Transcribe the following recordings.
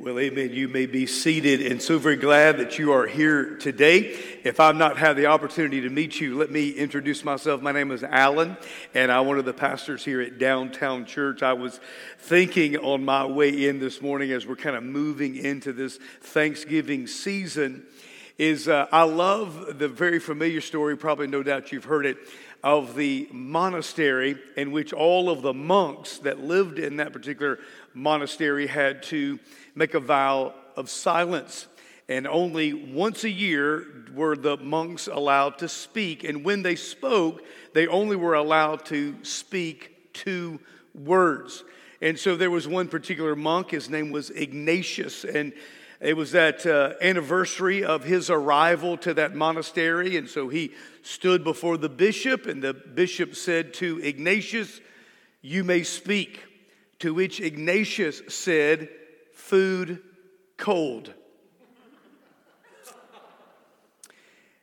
Well, amen. You may be seated, and so very glad that you are here today. If I've not had the opportunity to meet you, let me introduce myself. My name is Alan, and I'm one of the pastors here at Downtown Church. I was thinking on my way in this morning as we're kind of moving into this Thanksgiving season, is uh, I love the very familiar story, probably no doubt you've heard it, of the monastery in which all of the monks that lived in that particular monastery had to make a vow of silence. And only once a year were the monks allowed to speak. And when they spoke, they only were allowed to speak two words. And so there was one particular monk, his name was Ignatius. And it was that uh, anniversary of his arrival to that monastery. And so he stood before the bishop, and the bishop said to Ignatius, You may speak. To which Ignatius said, Food cold.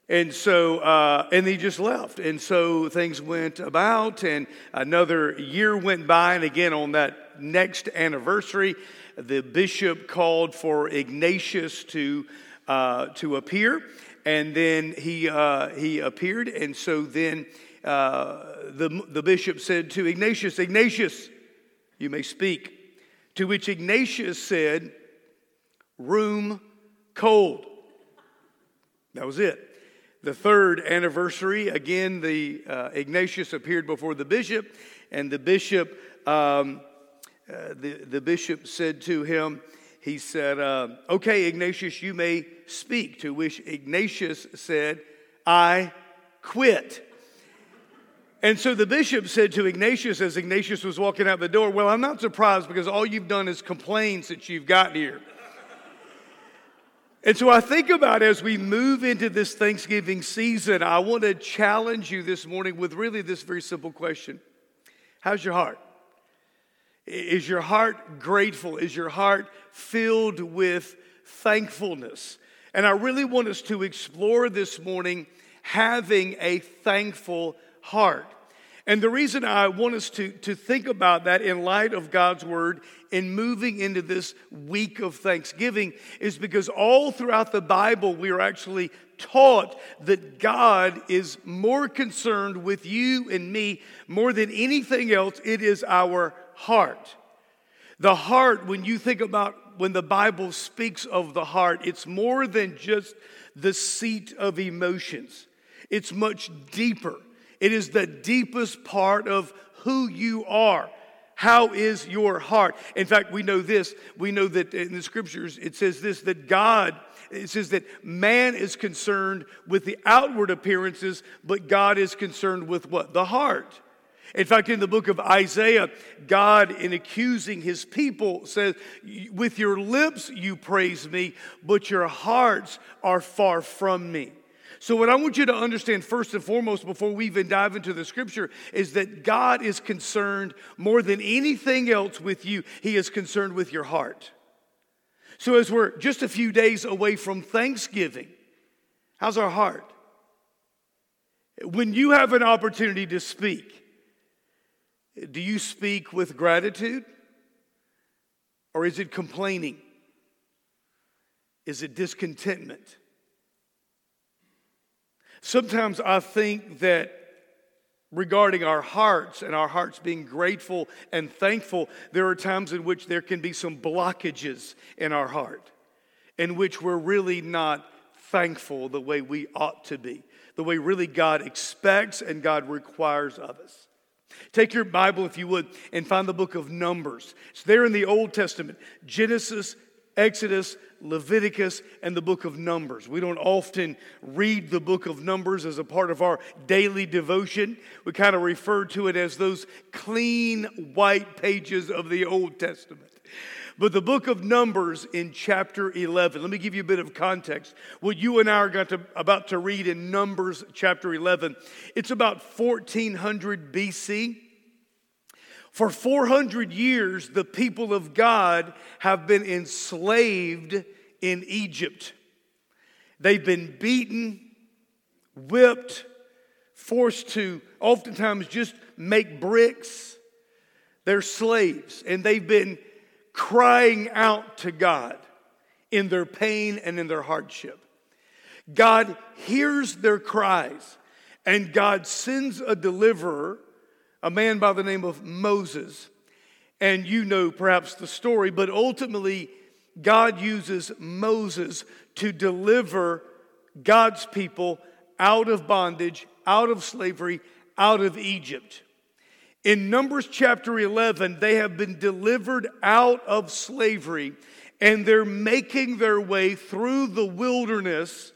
And so, uh, and he just left. And so things went about, and another year went by. And again, on that next anniversary, the bishop called for Ignatius to, uh, to appear. And then he, uh, he appeared. And so then uh, the, the bishop said to Ignatius, Ignatius, you may speak. To which Ignatius said, Room cold. That was it. The third anniversary, again, the uh, Ignatius appeared before the bishop, and the bishop, um, uh, the, the bishop said to him, he said, uh, Okay, Ignatius, you may speak. To which Ignatius said, I quit. And so the bishop said to Ignatius as Ignatius was walking out the door, Well, I'm not surprised because all you've done is complain since you've gotten here. and so I think about as we move into this Thanksgiving season, I want to challenge you this morning with really this very simple question How's your heart? Is your heart grateful? Is your heart filled with thankfulness? And I really want us to explore this morning having a thankful heart. And the reason I want us to, to think about that in light of God's word in moving into this week of Thanksgiving is because all throughout the Bible, we are actually taught that God is more concerned with you and me more than anything else. It is our heart. The heart, when you think about when the Bible speaks of the heart, it's more than just the seat of emotions, it's much deeper. It is the deepest part of who you are. How is your heart? In fact, we know this. We know that in the scriptures it says this that God, it says that man is concerned with the outward appearances, but God is concerned with what? The heart. In fact, in the book of Isaiah, God, in accusing his people, says, With your lips you praise me, but your hearts are far from me. So, what I want you to understand first and foremost before we even dive into the scripture is that God is concerned more than anything else with you, He is concerned with your heart. So, as we're just a few days away from Thanksgiving, how's our heart? When you have an opportunity to speak, do you speak with gratitude? Or is it complaining? Is it discontentment? Sometimes I think that regarding our hearts and our hearts being grateful and thankful, there are times in which there can be some blockages in our heart, in which we're really not thankful the way we ought to be, the way really God expects and God requires of us. Take your Bible, if you would, and find the book of Numbers. It's there in the Old Testament Genesis, Exodus, Leviticus, and the book of Numbers. We don't often read the book of Numbers as a part of our daily devotion. We kind of refer to it as those clean white pages of the Old Testament. But the book of Numbers in chapter 11, let me give you a bit of context. What you and I are going to, about to read in Numbers chapter 11, it's about 1400 BC. For 400 years, the people of God have been enslaved in Egypt. They've been beaten, whipped, forced to oftentimes just make bricks. They're slaves, and they've been crying out to God in their pain and in their hardship. God hears their cries, and God sends a deliverer, a man by the name of Moses. And you know perhaps the story, but ultimately, God uses Moses to deliver God's people out of bondage, out of slavery, out of Egypt. In Numbers chapter 11, they have been delivered out of slavery and they're making their way through the wilderness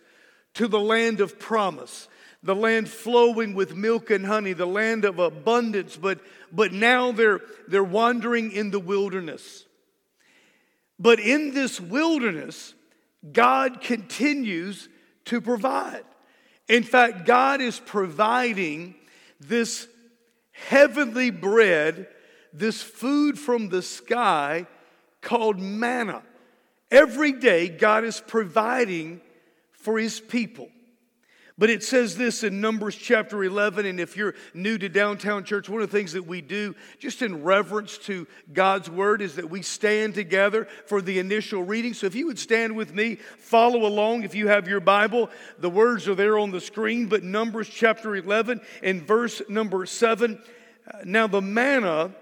to the land of promise, the land flowing with milk and honey, the land of abundance, but, but now they're, they're wandering in the wilderness. But in this wilderness, God continues to provide. In fact, God is providing this heavenly bread, this food from the sky called manna. Every day, God is providing for his people. But it says this in Numbers chapter 11. And if you're new to downtown church, one of the things that we do, just in reverence to God's word, is that we stand together for the initial reading. So if you would stand with me, follow along if you have your Bible. The words are there on the screen. But Numbers chapter 11 and verse number 7. Uh, now the manna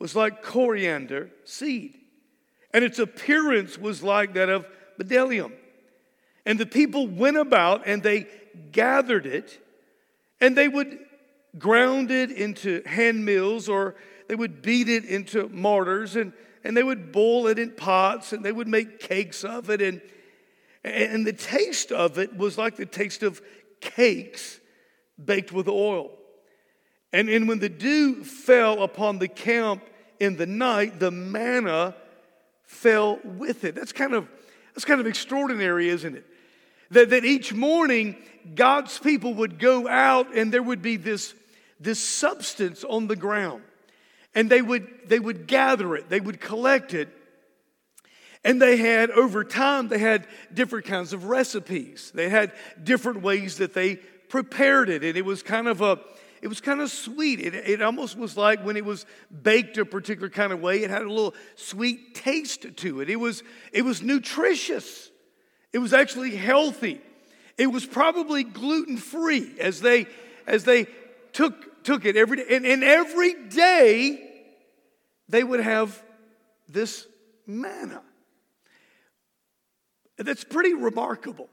was like coriander seed, and its appearance was like that of bdellium. And the people went about and they gathered it, and they would ground it into hand mills or they would beat it into mortars and, and they would boil it in pots and they would make cakes of it. And, and the taste of it was like the taste of cakes baked with oil. And, and when the dew fell upon the camp in the night, the manna fell with it. That's kind of, that's kind of extraordinary, isn't it? That, that each morning, God's people would go out and there would be this, this substance on the ground. And they would, they would gather it, they would collect it. And they had, over time, they had different kinds of recipes. They had different ways that they prepared it. And it was kind of a, it was kind of sweet. It, it almost was like when it was baked a particular kind of way, it had a little sweet taste to it. It was, it was nutritious. It was actually healthy. It was probably gluten free as they as they took took it every day. And, and every day they would have this manna. That's pretty remarkable.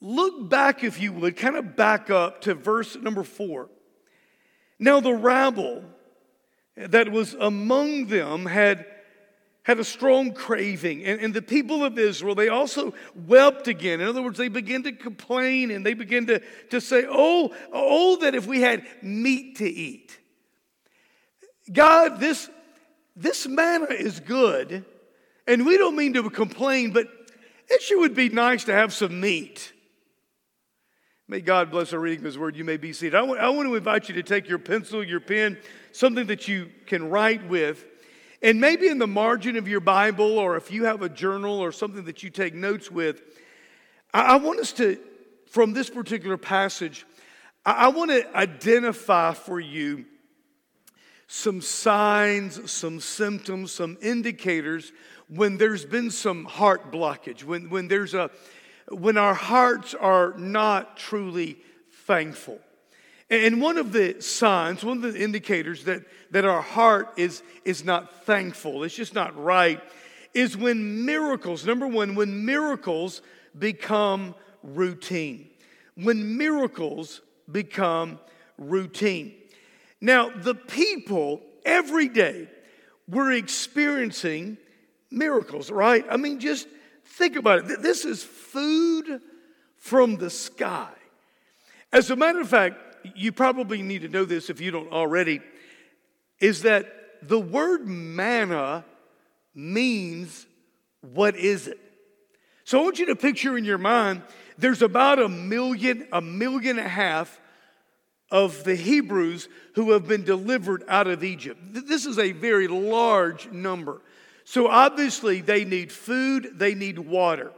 Look back, if you would, kind of back up to verse number four. Now, the rabble that was among them had had a strong craving. And, and, the people of Israel, they also wept again. In other words, they began to complain and they began to, to say, Oh, oh, that if we had meat to eat. God, this, this manna is good. And we don't mean to complain, but it sure would be nice to have some meat. May God bless our reading of His Word. You may be seated. I want, I want to invite you to take your pencil, your pen, something that you can write with. And maybe in the margin of your Bible, or if you have a journal or something that you take notes with, I, want us to, from this particular passage, I, want to identify for you some signs, some symptoms, some indicators when there's been some heart blockage, when, when there's a when our hearts are not truly thankful. And one of the signs, one of the indicators that, that our heart is, is not thankful, it's just not right, is when miracles, number one, when miracles become routine. When miracles become routine. Now, the people every day were experiencing miracles, right? I mean, just think about it. This is food from the sky. As a matter of fact, you probably need to know this if you don't already, is that the word manna means what is it? So I want you to picture in your mind there's about a million, a million and a half of the Hebrews who have been delivered out of Egypt. This is a very large number. So obviously they need food, they need water.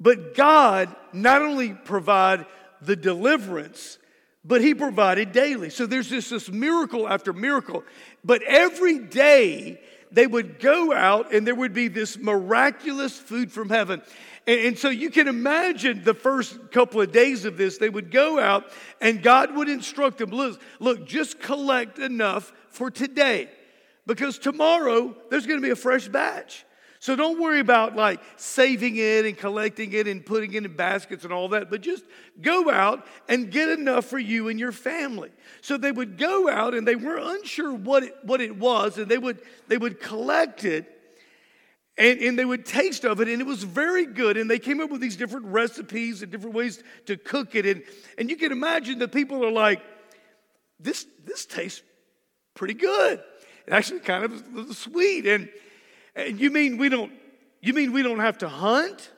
But God not only provide the deliverance, but he provided daily. So there's just this miracle after miracle. But every day they would go out and there would be this miraculous food from heaven. And, and, so you can imagine the first couple of days of this, they would go out and God would instruct them look, look just collect enough for today because tomorrow there's going to be a fresh batch. So don't worry about like saving it and collecting it and putting it in baskets and all that, but just go out and get enough for you and your family. So they would go out and they were unsure what it, what it was, and they would they would collect it and, and they would taste of it, and it was very good. And they came up with these different recipes and different ways to cook it. And, and you can imagine the people are like, this, this tastes pretty good. It actually kind of sweet. And you mean we don't you mean we don't have to hunt?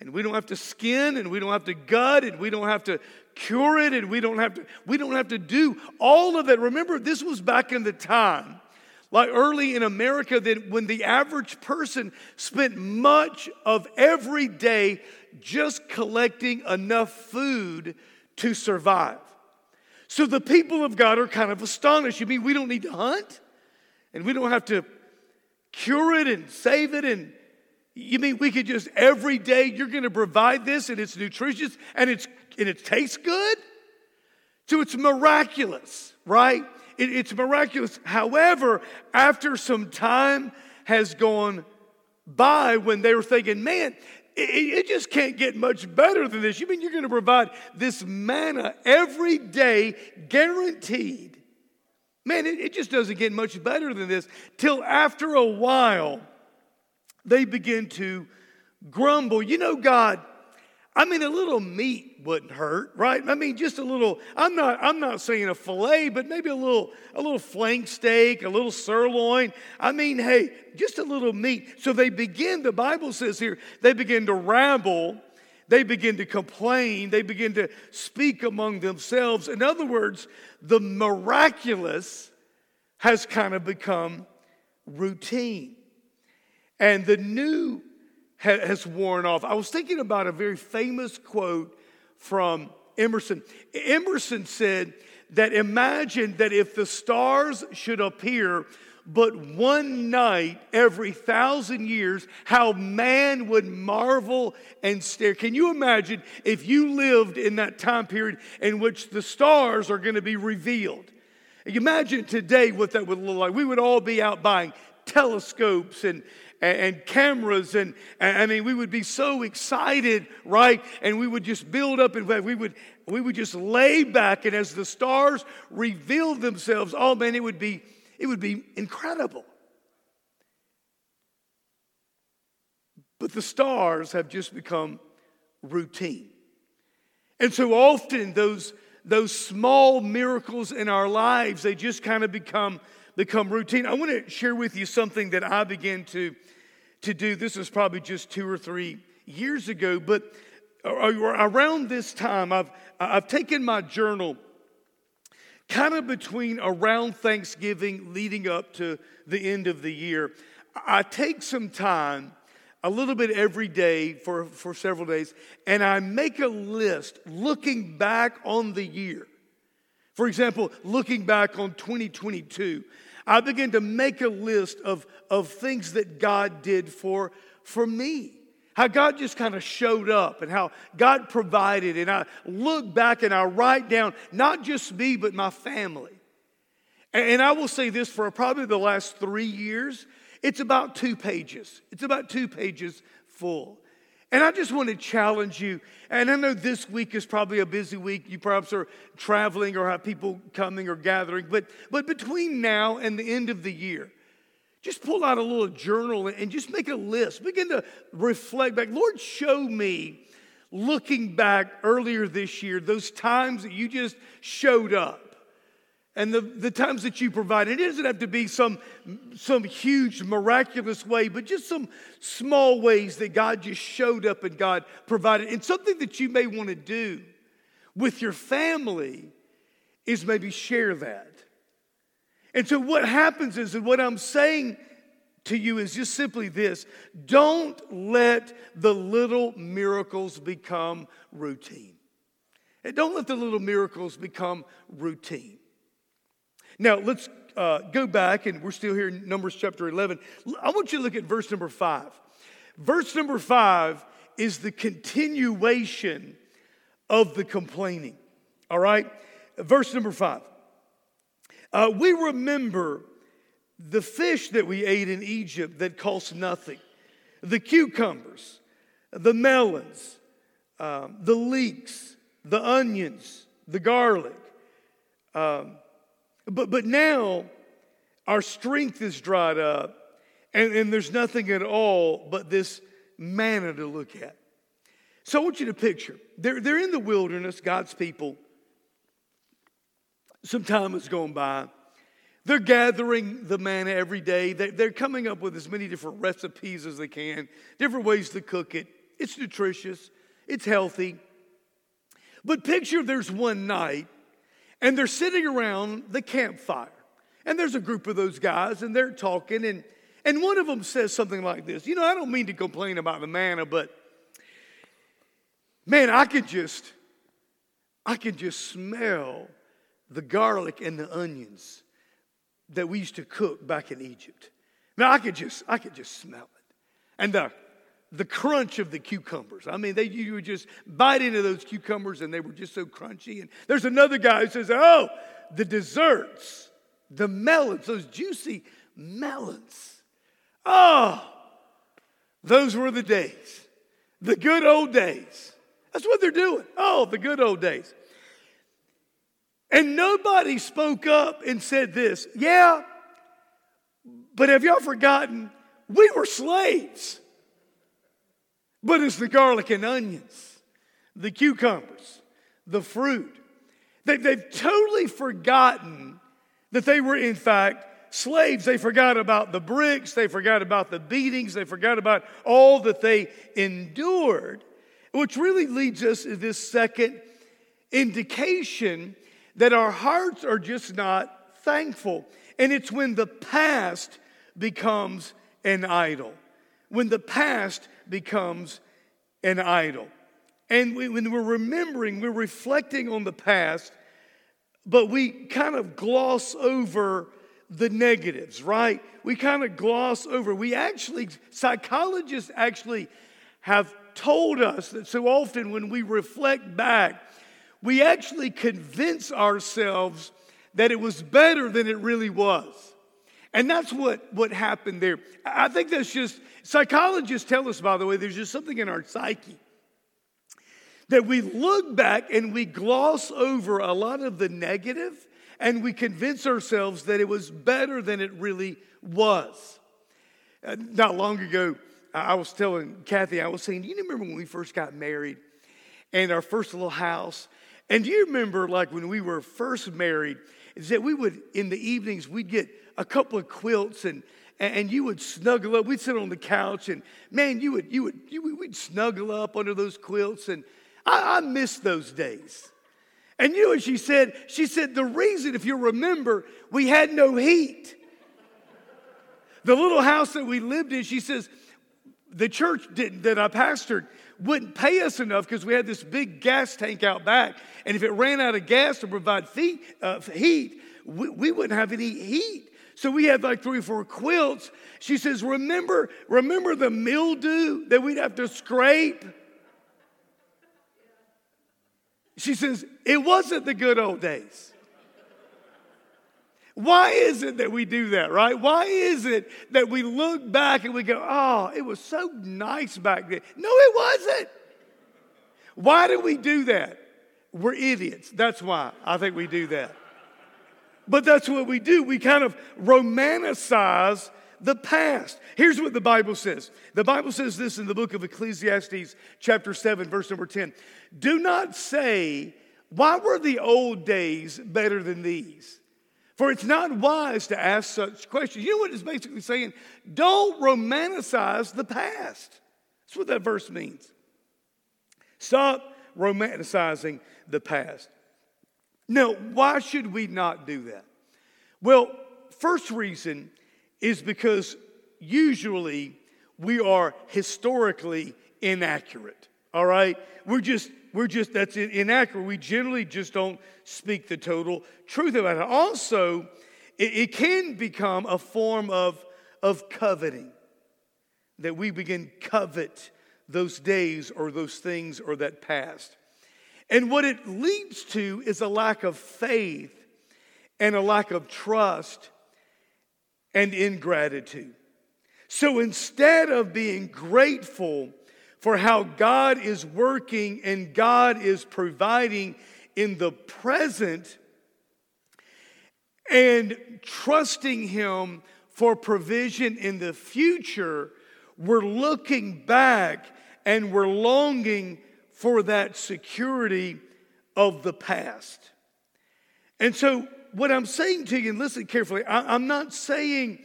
And we don't have to skin and we don't have to gut and we don't have to cure it and we don't have to we don't have to do all of that. Remember this was back in the time like early in America that when the average person spent much of every day just collecting enough food to survive. So the people of God are kind of astonished. You mean we don't need to hunt? And we don't have to cure it and save it and you mean we could just every day you're going to provide this and it's nutritious and it's and it tastes good? So it's miraculous right? It, it's miraculous. However after some time has gone by when they were thinking man it, it just can't get much better than this. You mean you're going to provide this manna every day guaranteed Man, it, it just doesn't get much better than this. Till after a while, they begin to grumble. You know, God, I mean, a little meat wouldn't hurt, right? I mean, just a little. I'm not. I'm not saying a fillet, but maybe a little, a little flank steak, a little sirloin. I mean, hey, just a little meat. So they begin. The Bible says here they begin to ramble. They begin to complain. They begin to speak among themselves. In other words, the miraculous has kind of become routine. And the new has worn off. I was thinking about a very famous quote from Emerson. Emerson said that imagine that if the stars should appear but one night every thousand years, how man would marvel and stare. Can you imagine if you lived in that time period in which the stars are going to be revealed? Imagine today what that would look like. We would all be out buying telescopes and, and cameras and, and I mean we would be so excited, right? And we would just build up and we would we would just lay back and as the stars revealed themselves, oh man, it would be it would be incredible. But the stars have just become routine. And so often those, those small miracles in our lives, they just kind of become, become routine. I want to share with you something that I began to, to do. This was probably just two or three years ago, but Uh, around this time, I've, I've taken my journal kind of between around Thanksgiving leading up to the end of the year, I take some time, a little bit every day for, for several days, and I make a list looking back on the year. For example, looking back on 2022, I begin to make a list of, of things that God did for, for me. How God just kind of showed up and how God provided. And I look back and I write down not just me, but my family. And I will say this for probably the last three years, it's about two pages. It's about two pages full. And I just want to challenge you. And I know this week is probably a busy week. You perhaps are traveling or have people coming or gathering. But, but between now and the end of the year, just pull out a little journal and just make a list. Begin to reflect back. Lord, show me, looking back earlier this year, those times that you just showed up and the, the times that you provided. It doesn't have to be some, some huge, miraculous way, but just some small ways that God just showed up and God provided. And something that you may want to do with your family is maybe share that. And so, what happens is, and what I'm saying to you is just simply this don't let the little miracles become routine. And don't let the little miracles become routine. Now, let's uh, go back, and we're still here in Numbers chapter 11. I want you to look at verse number five. Verse number five is the continuation of the complaining. All right? Verse number five. Uh, we remember the fish that we ate in Egypt that cost nothing, the cucumbers, the melons, um, the leeks, the onions, the garlic. Um, but, but now our strength is dried up, and, and there's nothing at all but this manna to look at. So I want you to picture they're, they're in the wilderness, God's people. Some time has gone by. They're gathering the manna every day. They're coming up with as many different recipes as they can, different ways to cook it. It's nutritious, it's healthy. But picture there's one night and they're sitting around the campfire. And there's a group of those guys and they're talking and and one of them says something like this. You know, I don't mean to complain about the manna, but man, I could just I could just smell the garlic and the onions that we used to cook back in Egypt. Now I could just I could just smell it. And the the crunch of the cucumbers. I mean, they, you would just bite into those cucumbers and they were just so crunchy. And there's another guy who says, Oh, the desserts, the melons, those juicy melons. Oh, those were the days, the good old days. That's what they're doing. Oh, the good old days. And nobody spoke up and said this, yeah, but have y'all forgotten? We were slaves. But it's the garlic and onions, the cucumbers, the fruit. They, they've totally forgotten that they were, in fact, slaves. They forgot about the bricks, they forgot about the beatings, they forgot about all that they endured, which really leads us to this second indication that our hearts are just not thankful. And it's when the past becomes an idol. When the past becomes an idol. And we, when we're remembering, we're reflecting on the past, but we kind of gloss over the negatives, right? We kind of gloss over. We actually, psychologists actually have told us that so often when we reflect back, we actually convince ourselves that it was better than it really was. And that's what, what happened there. I think that's just, psychologists tell us, by the way, there's just something in our psyche that we look back and we gloss over a lot of the negative and we convince ourselves that it was better than it really was. Uh, not long ago, I was telling Kathy, I was saying, do you remember when we first got married and our first little house? And do you remember, like, when we were first married, is that we would, in the evenings, we'd get a couple of quilts and and you would snuggle up. We'd sit on the couch, and man, you would you would you, we'd snuggle up under those quilts, and I, I miss those days. And you know what she said? She said the reason, if you remember, we had no heat. The little house that we lived in, she says, the church didn't that I pastored wouldn't pay us enough because we had this big gas tank out back. And if it ran out of gas to provide fee, uh, heat, we, we wouldn't have any heat. So we had like three or four quilts. She says, Remember, remember the mildew that we'd have to scrape? She says, It wasn't the good old days. Why is it that we do that, right? Why is it that we look back and we go, oh, it was so nice back then? No, it wasn't. Why do we do that? We're idiots. That's why I think we do that. But that's what we do. We kind of romanticize the past. Here's what the Bible says. The Bible says this in the book of Ecclesiastes, chapter 7, verse number 10. Do not say, Why were the old days better than these? For it's not wise to ask such questions. You know what it's basically saying? Don't romanticize the past. That's what that verse means. Stop romanticizing the past. Now, why should we not do that? Well, first reason is because usually we are historically inaccurate. All right? We're just we're just that's inaccurate. We generally just don't speak the total truth about it. Also, it, it can become a form of, of coveting, that we begin covet those days or those things or that past. And what it leads to is a lack of faith and a lack of trust and ingratitude. So instead of being grateful for how God is working and God is providing in the present and trusting Him for provision in the future, we're looking back and we're longing for that security of the past. And so, what I'm saying to you, and listen carefully, I, am not saying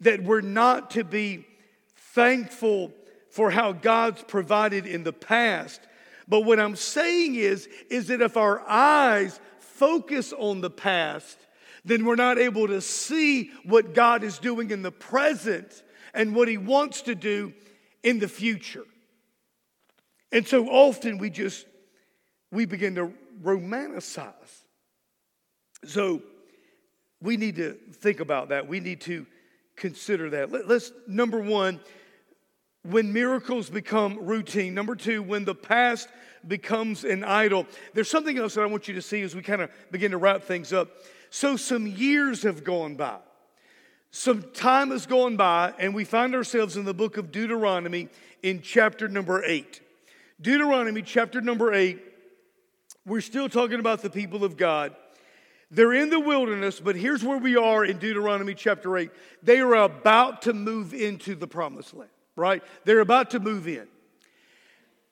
that we're not to be thankful for how God's provided in the past. But what I'm saying is, is that if our eyes focus on the past, then we're not able to see what God is doing in the present and what He wants to do in the future. And so often we just we begin to romanticize. So we need to think about that. We need to consider that. Let, us number 1 when miracles become routine. Number 2 when the past becomes an idol. There's something else that I want you to see as we kind of begin to wrap things up. So some years have gone by. Some time has gone by, and we find ourselves in the book of Deuteronomy in chapter number eight. Deuteronomy chapter number eight, we're still talking about the people of God. They're in the wilderness, but here's where we are in Deuteronomy chapter 8. They are about to move into the promised land, right? They're about to move in.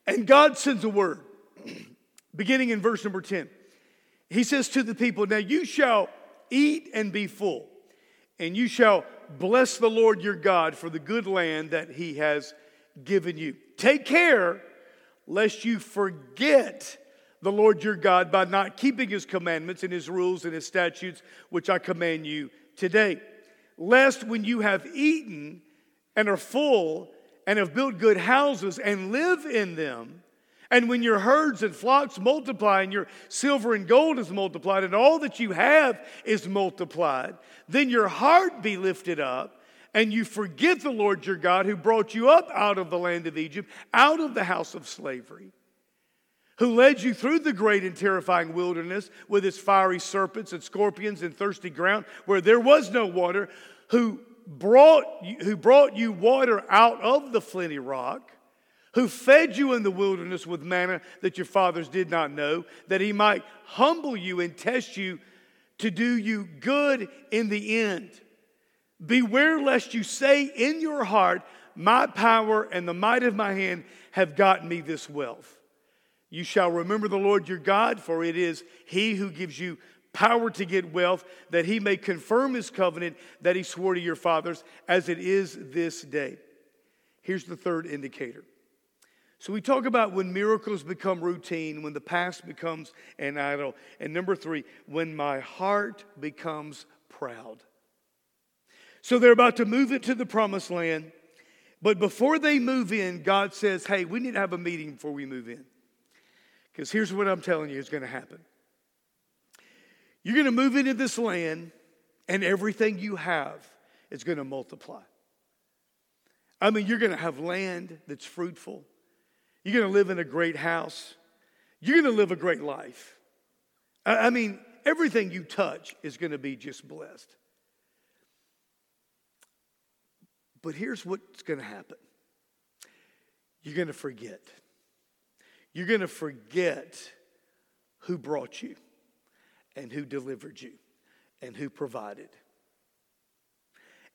And God sends a word, beginning in verse number 10. He says to the people, Now you shall eat and be full, and you shall bless the Lord your God for the good land that he has given you. Take care lest you forget the Lord your God by not keeping his commandments and his rules and his statutes, which I command you today. Lest when you have eaten and are full and have built good houses and live in them, and when your herds and flocks multiply, and your silver and gold is multiplied, and all that you have is multiplied, then your heart be lifted up, and you forget the Lord your God who brought you up out of the land of Egypt, out of the house of slavery, who led you through the great and terrifying wilderness with its fiery serpents and scorpions and thirsty ground where there was no water, who brought, who brought you water out of the flinty rock who fed you in the wilderness with manna that your fathers did not know, that he might humble you and test you to do you good in the end. Beware lest you say in your heart, My power and the might of my hand have gotten me this wealth. You shall remember the Lord your God, for it is he who gives you power to get wealth, that he may confirm his covenant that he swore to your fathers, as it is this day. Here's the third indicator so we talk about when miracles become routine, when the past becomes an idol. And number three, when my heart becomes proud. So they're about to move into the promised land. But before they move in, God says, hey, we need to have a meeting before we move in. Because here's what I'm telling you is going to happen you're going to move into this land, and everything you have is going to multiply. I mean, you're going to have land that's fruitful. You're going to live in a great house. You're going to live a great life. I mean, everything you touch is going to be just blessed. But here's what's going to happen you're going to forget. You're going to forget who brought you and who delivered you and who provided.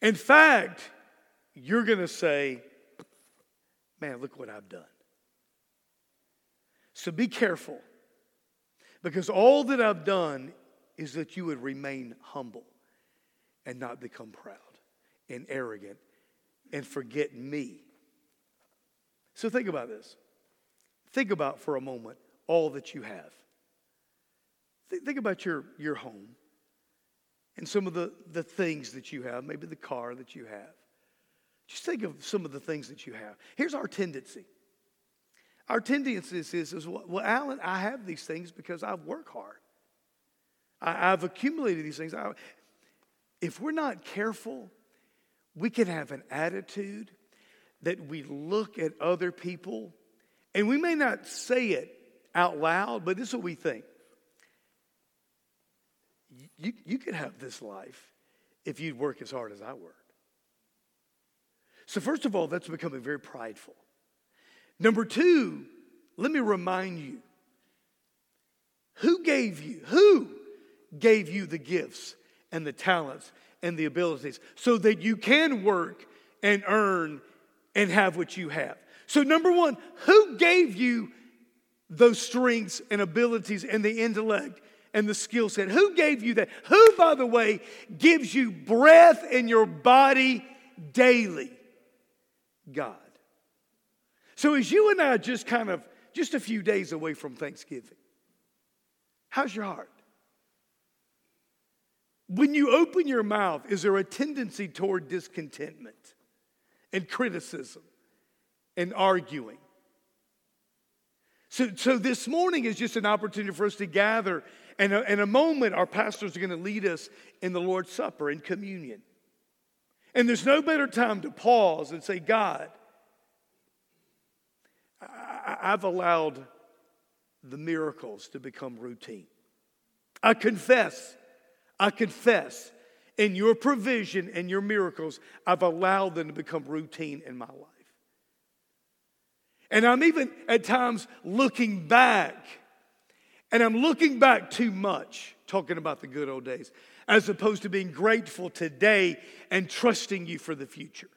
In fact, you're going to say, Man, look what I've done. So be careful because all that I've done is that you would remain humble and not become proud and arrogant and forget me. So think about this. Think about for a moment all that you have. Think about your, your home and some of the, the things that you have, maybe the car that you have. Just think of some of the things that you have. Here's our tendency our tendency is, is, well, Alan, I have these things because I work hard. I, have accumulated these things. I, if we're not careful, we can have an attitude that we look at other people, and we may not say it out loud, but this is what we think. You, you could have this life if you'd work as hard as I worked. So, first of all, that's becoming very prideful. Number two, let me remind you who gave you, who gave you the gifts and the talents and the abilities so that you can work and earn and have what you have. So, number one, who gave you those strengths and abilities and the intellect and the skill set? Who gave you that? Who, by the way, gives you breath in your body daily? God. So, as you and I just kind of just a few days away from Thanksgiving, how's your heart? When you open your mouth, is there a tendency toward discontentment and criticism and arguing? So, so this morning is just an opportunity for us to gather. And in a moment, our pastors are going to lead us in the Lord's Supper and communion. And there's no better time to pause and say, God, I've allowed the miracles to become routine. I confess I confess in your provision and your miracles, I've allowed them to become routine in my life. And I'm even at times looking back, and I'm looking back too much, talking about the good old days, as opposed to being grateful today and trusting you for the future.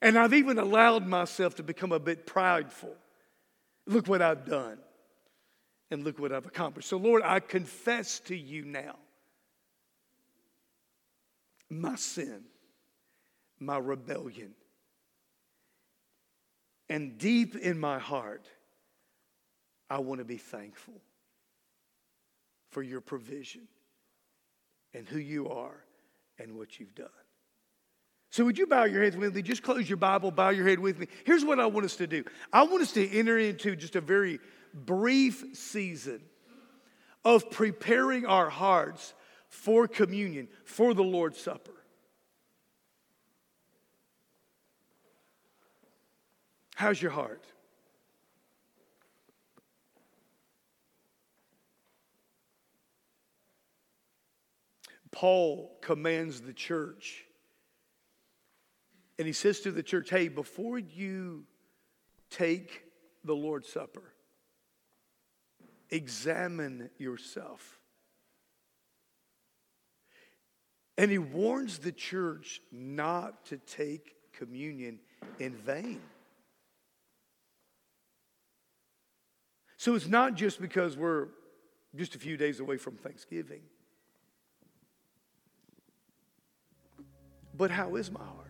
And I've even allowed myself to become a bit prideful. Look what I've done and look what I've accomplished. So, Lord, I confess to you now my sin, my rebellion. And deep in my heart, I want to be thankful for your provision and who you are and what you've done. So, would you bow your heads with me? Just close your Bible, bow your head with me. Here's what I want us to do I want us to enter into just a very brief season of preparing our hearts for communion, for the Lord's Supper. How's your heart? Paul commands the church, and he says to the church, Hey, before you take the Lord's Supper, examine yourself. And he warns the church not to take communion in vain. So it's not just because we're just a few days away from Thanksgiving. But how is my heart?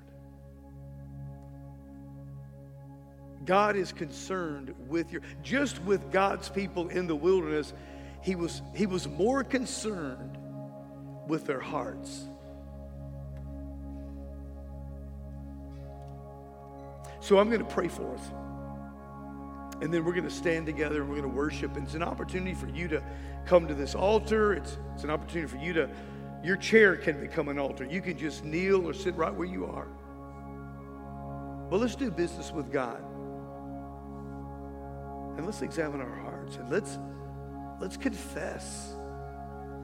God is concerned with your, just with God's people in the wilderness, he was, he was more concerned with their hearts. So I'm going to pray for us. And then we're going to stand together and we're going to worship. And it's an opportunity for you to come to this altar. It's, it's an opportunity for you to, your chair can become an altar. You can just kneel or sit right where you are. But let's do business with God. And let's examine our hearts and let's, let's confess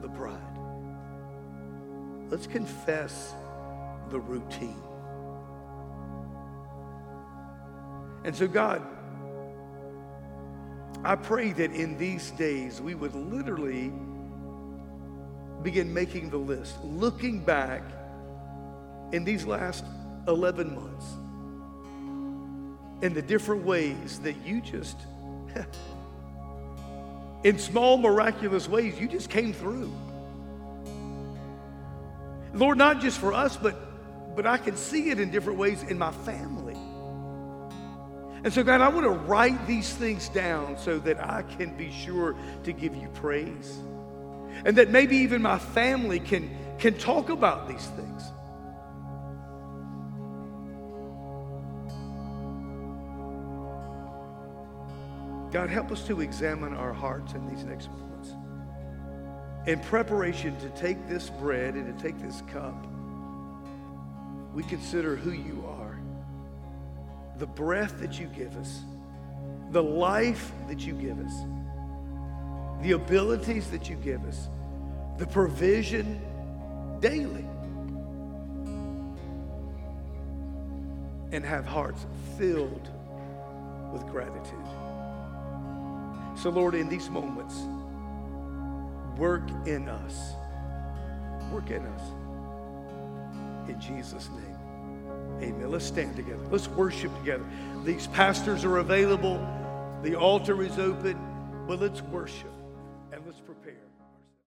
the pride. Let's confess the routine. And so, God, I pray that in these days we would literally begin making the list, looking back in these last 11 months in the different ways that you just in small, miraculous ways, you just came through. Lord, not just for us, but, but I can see it in different ways in my family. And so, God, I want to write these things down so that I can be sure to give you praise. And that maybe even my family can, can talk about these things. God, help us to examine our hearts in these next moments. in preparation to take this bread and to take this cup, we consider who you are, the breath that you give us, the life that you give us, the abilities that you give us, the provision daily. And have hearts filled with gratitude. So, Lord, in these moments, work in us. Work in us. In Jesus' name. Amen. Let's stand together. Let's worship together. These pastors are available. The altar is open. But let's worship.